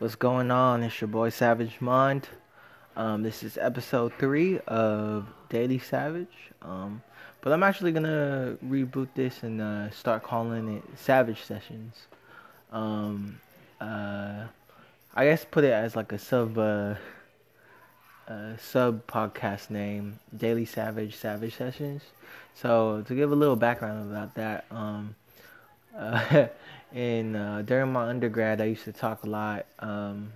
What's going on? It's your boy Savage Mind. Um, this is episode three of Daily Savage. Um, but I'm actually gonna reboot this and uh, start calling it Savage Sessions. Um, uh, I guess put it as like a sub uh, sub podcast name, Daily Savage Savage Sessions. So to give a little background about that, um, uh, in uh, during my undergrad, I used to talk a lot um,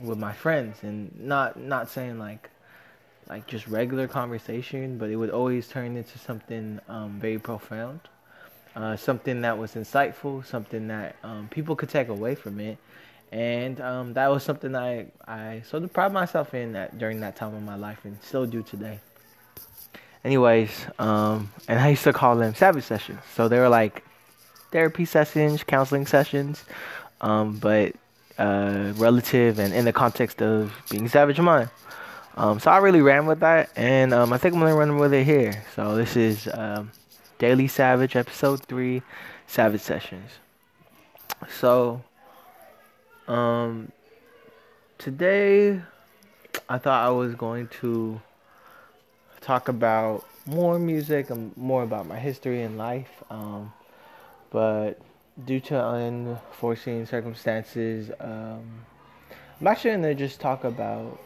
with my friends, and not not saying like like just regular conversation, but it would always turn into something um, very profound, uh, something that was insightful, something that um, people could take away from it, and um, that was something I I sort of pride myself in that during that time of my life, and still do today. Anyways, um, and I used to call them savage sessions. So they were like therapy sessions, counseling sessions, um, but uh, relative and in the context of being savage mind. Um, so I really ran with that, and um, I think I'm gonna run with it here. So this is um, Daily Savage, episode three, Savage Sessions. So, um, today I thought I was going to talk about more music and more about my history and life. Um, but due to unforeseen circumstances, um, I'm actually gonna just talk about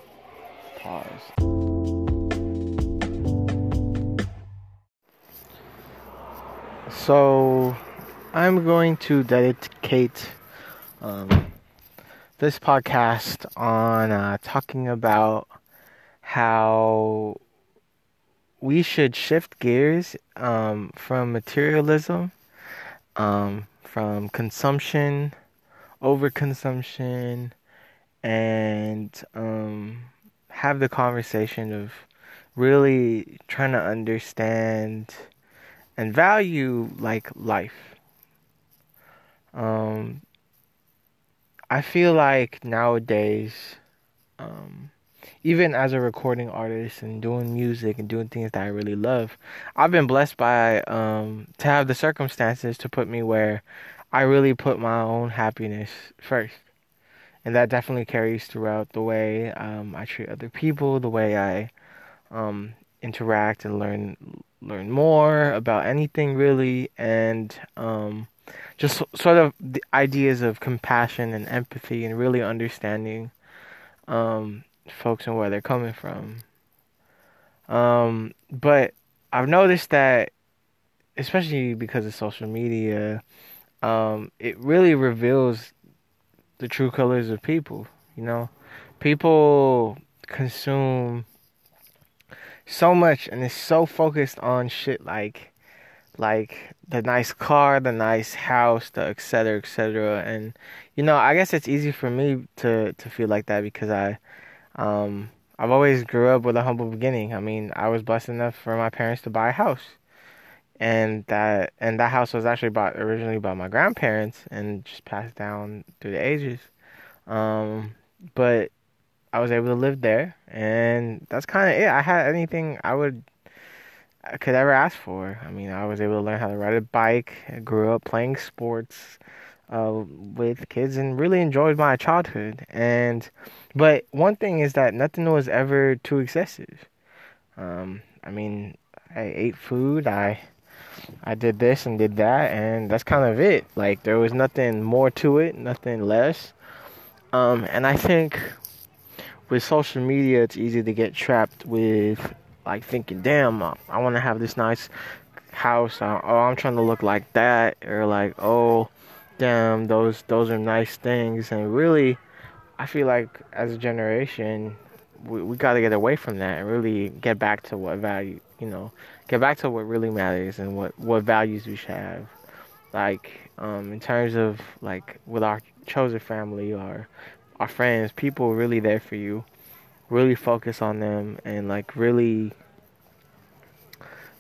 pause. So, I'm going to dedicate um, this podcast on uh, talking about how we should shift gears um, from materialism um, from consumption, overconsumption, and um, have the conversation of really trying to understand and value like life. Um, I feel like nowadays, um, even as a recording artist and doing music and doing things that I really love, I've been blessed by um, to have the circumstances to put me where I really put my own happiness first. And that definitely carries throughout the way um, I treat other people, the way I um, interact and learn learn more about anything really, and um, just sort of the ideas of compassion and empathy and really understanding um, folks and where they're coming from. Um, but I've noticed that, especially because of social media, um, it really reveals the true colors of people. You know, people consume so much and it's so focused on shit like like the nice car, the nice house, the etc. etc. And you know, I guess it's easy for me to to feel like that because I um, I've always grew up with a humble beginning. I mean, I was blessed enough for my parents to buy a house, and that and that house was actually bought originally by my grandparents and just passed down through the ages. Um, but I was able to live there, and that's kind of it. I had anything I would I could ever ask for. I mean, I was able to learn how to ride a bike. I grew up playing sports uh, with kids and really enjoyed my childhood. And but one thing is that nothing was ever too excessive. Um, I mean, I ate food. I I did this and did that, and that's kind of it. Like there was nothing more to it, nothing less. Um, and I think with social media, it's easy to get trapped with like thinking, "Damn, I, want to have this nice house. Uh, oh, I'm trying to look like that," or like, "Oh." Them those those are nice things. And really i feel like as a generation we, we got to get away from that and really get back to what value you know get back to what really matters and what what values we should have. Like um in terms of like with our chosen family or our friends people really there for you. Really focus on them and like really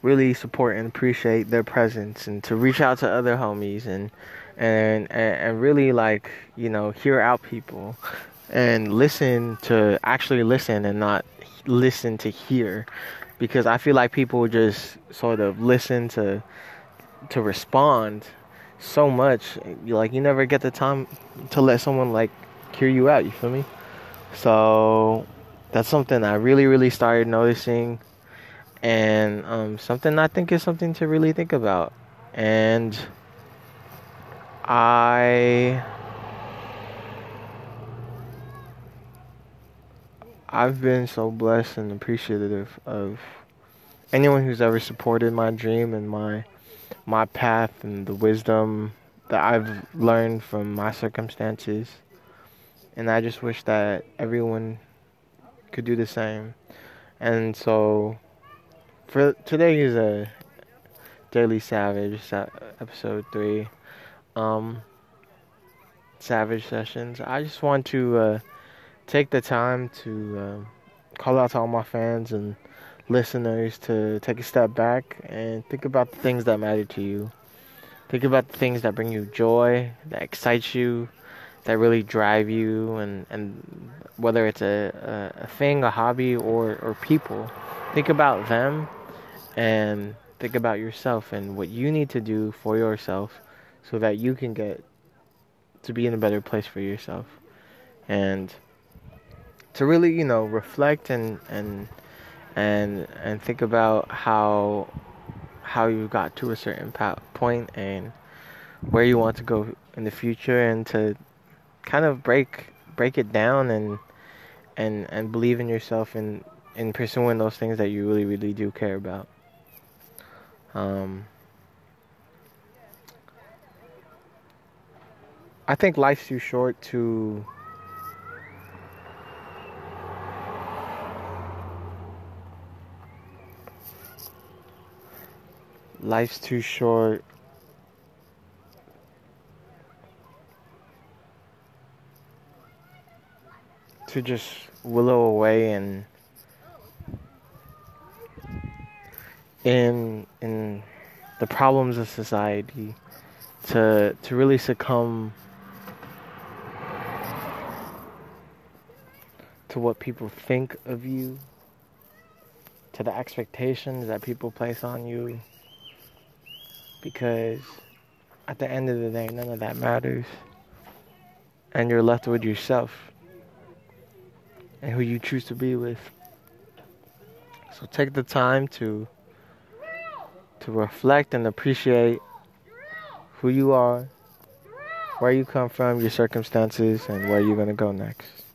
really support and appreciate their presence and to reach out to other homies and and, and and really like you know hear out people and listen to actually listen and not listen to hear because I feel like people just sort of listen to to respond so much like you never get the time to let someone like hear you out. You feel me? So that's something I really, really started noticing, and um, something I think is something to really think about. And I. I've been so blessed and appreciative of anyone who's ever supported my dream and my my path and the wisdom that I've learned from my circumstances. And I just wish that everyone could do the same. And so, for today is a Daily Savage episode three, um, Savage sessions. I just want to uh, take the time to uh, call out to all my fans and listeners to take a step back and think about the things that matter to you. Think about the things that bring you joy, that excite you, that really drive you, and, and whether it's a, a, a thing, a hobby, or, or people. Think about them and think about yourself and what you need to do for yourself so that you can get to be in a better place for yourself. And to really, you know, reflect and and and and think about how how you got to a certain point and where you want to go in the future and to kind of break break it down and and and believe in yourself and in pursuing those things that you really really do care about um I think life's too short to life's too short to just willow away and in in the problems of society to to really succumb to what people think of you to the expectations that people place on you because at the end of the day, none of that matters. And you're left with yourself and who you choose to be with. So take the time to to reflect and appreciate who you are, where you come from, your circumstances, and where you're going to go next.